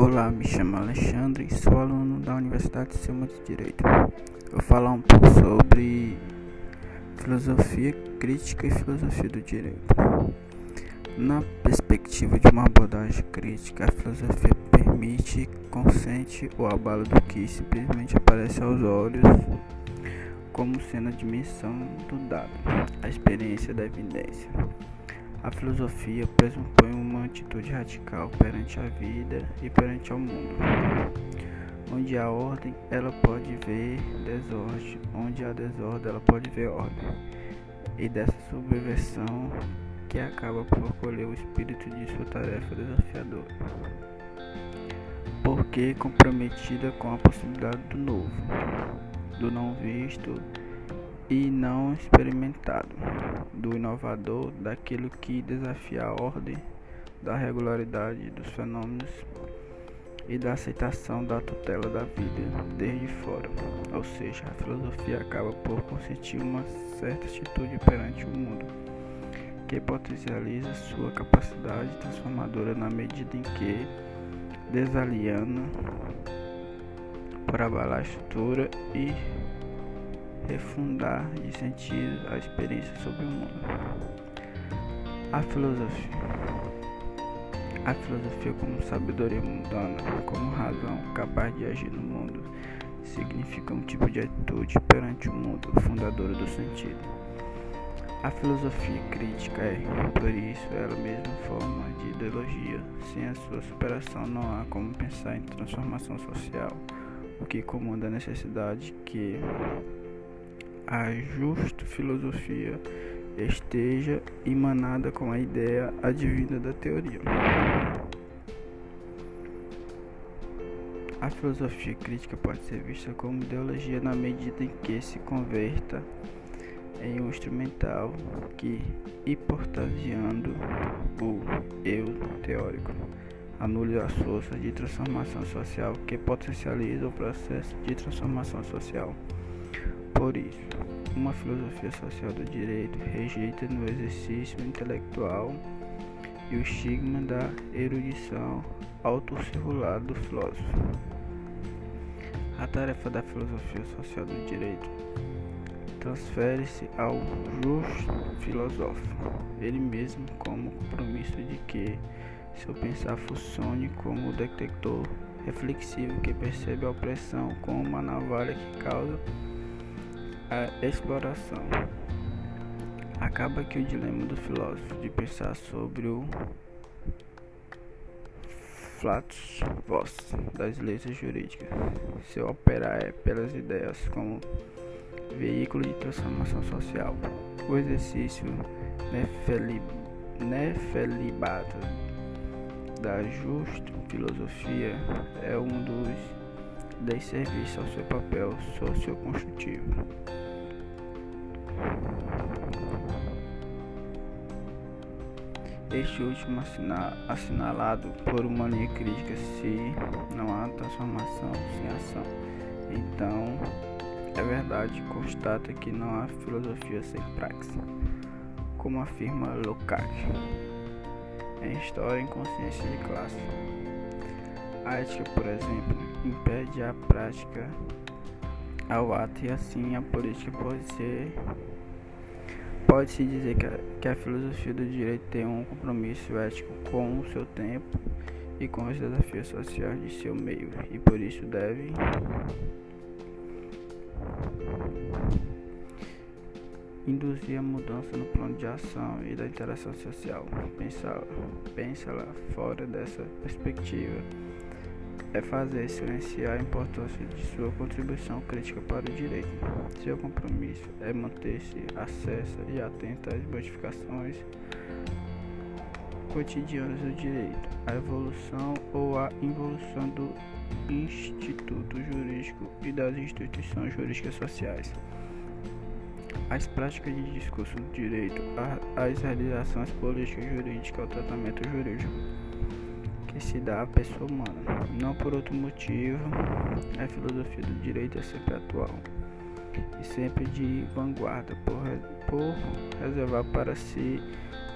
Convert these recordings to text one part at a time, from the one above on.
Olá, me chamo Alexandre e sou aluno da Universidade de Selma de Direito. Vou falar um pouco sobre filosofia crítica e filosofia do direito. Na perspectiva de uma abordagem crítica, a filosofia permite, consente o abalo do que simplesmente aparece aos olhos como sendo a dimensão do dado, a experiência da evidência. A filosofia pressupõe uma atitude radical perante a vida e perante o mundo. Onde há ordem, ela pode ver desordem, onde há desordem, ela pode ver ordem. E dessa subversão que acaba por acolher o espírito de sua tarefa desafiadora. Porque comprometida com a possibilidade do novo, do não visto e não experimentado, do inovador, daquilo que desafia a ordem, da regularidade dos fenômenos e da aceitação da tutela da vida desde fora. Ou seja, a filosofia acaba por consentir uma certa atitude perante o mundo, que potencializa sua capacidade transformadora na medida em que desaliana por abalar a estrutura e refundar de sentido a experiência sobre o mundo. A filosofia. A filosofia como sabedoria mundana, como razão capaz de agir no mundo, significa um tipo de atitude perante o mundo, fundadora do sentido. A filosofia crítica é, por isso, ela mesma forma de ideologia. Sem a sua superação não há como pensar em transformação social, o que comanda a necessidade que a justa filosofia esteja emanada com a ideia advinda da teoria. A filosofia crítica pode ser vista como ideologia na medida em que se converta em um instrumental que, hipostaseando o eu teórico, anule as forças de transformação social que potencializam o processo de transformação social. Por isso, uma filosofia social do direito rejeita no exercício intelectual e o estigma da erudição autocircular do filósofo. A tarefa da filosofia social do direito transfere-se ao justo filósofo, ele mesmo como compromisso de que seu pensar funcione como detector reflexivo que percebe a opressão como uma navalha que causa a exploração. Acaba que o dilema do filósofo de pensar sobre o flatus vos das leis jurídicas. Seu operar é pelas ideias como veículo de transformação social. O exercício nefelibato da justa filosofia é um dos dez ao seu papel socioconstrutivo. Este último assinalado por uma linha crítica se não há transformação sem ação. Então, é verdade, constata que não há filosofia sem praxis, como afirma Lukács em História em Consciência de Classe. A ética, por exemplo, impede a prática ao ato e assim a política pode ser Pode-se dizer que a, que a filosofia do direito tem um compromisso ético com o seu tempo e com os desafios sociais de seu meio, e por isso deve induzir a mudança no plano de ação e da interação social. Pensa, lá fora dessa perspectiva é fazer silenciar a importância de sua contribuição crítica para o direito. Seu compromisso é manter-se acesso e atento às modificações cotidianas do direito, a evolução ou a involução do instituto jurídico e das instituições jurídicas sociais. As práticas de discurso do direito, as realizações políticas jurídicas, o tratamento jurídico se dá à pessoa humana. Não por outro motivo, a filosofia do direito é sempre atual e sempre de vanguarda, por, por reservar para si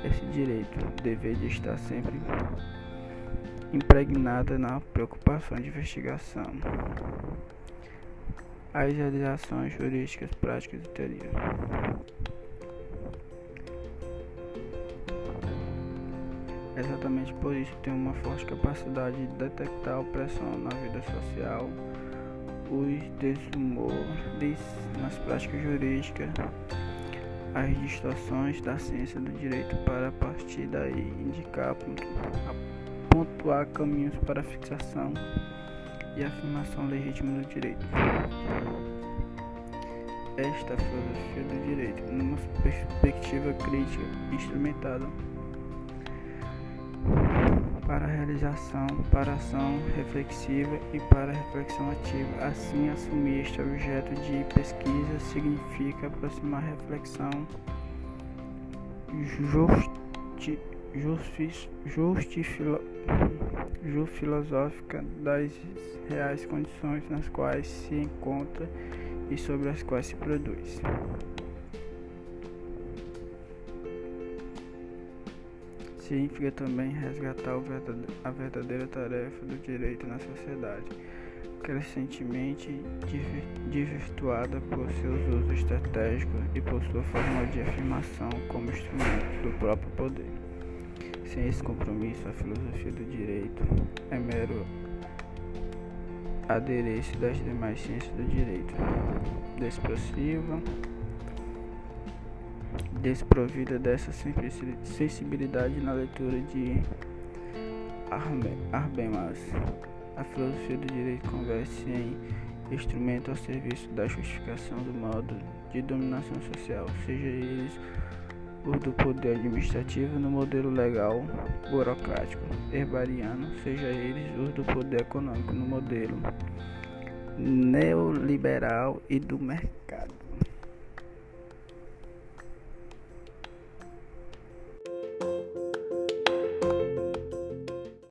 esse direito, dever de estar sempre impregnada na preocupação de investigação, as realizações jurídicas, práticas e teoria. Exatamente por isso tem uma forte capacidade de detectar a opressão na vida social, os desumores nas práticas jurídicas, as distorções da ciência do direito para a partir daí indicar, pontuar caminhos para a fixação e afirmação legítima do direito. Esta filosofia do direito, numa perspectiva crítica instrumentada para a realização, para a ação reflexiva e para a reflexão ativa. Assim, assumir este objeto de pesquisa significa aproximar reflexão justi, justi, justi, filosófica das reais condições nas quais se encontra e sobre as quais se produz. Significa também resgatar a verdadeira tarefa do direito na sociedade, crescentemente desvirtuada por seus usos estratégicos e por sua forma de afirmação como instrumento do próprio poder. Sem esse compromisso, a filosofia do direito é mero adereço das demais ciências do direito, despressiva desprovida dessa sensibilidade na leitura de Arbemas. A filosofia do direito converte-se em instrumento ao serviço da justificação do modo de dominação social, seja eles os do poder administrativo no modelo legal burocrático herbariano, seja eles os do poder econômico no modelo neoliberal e do mercado.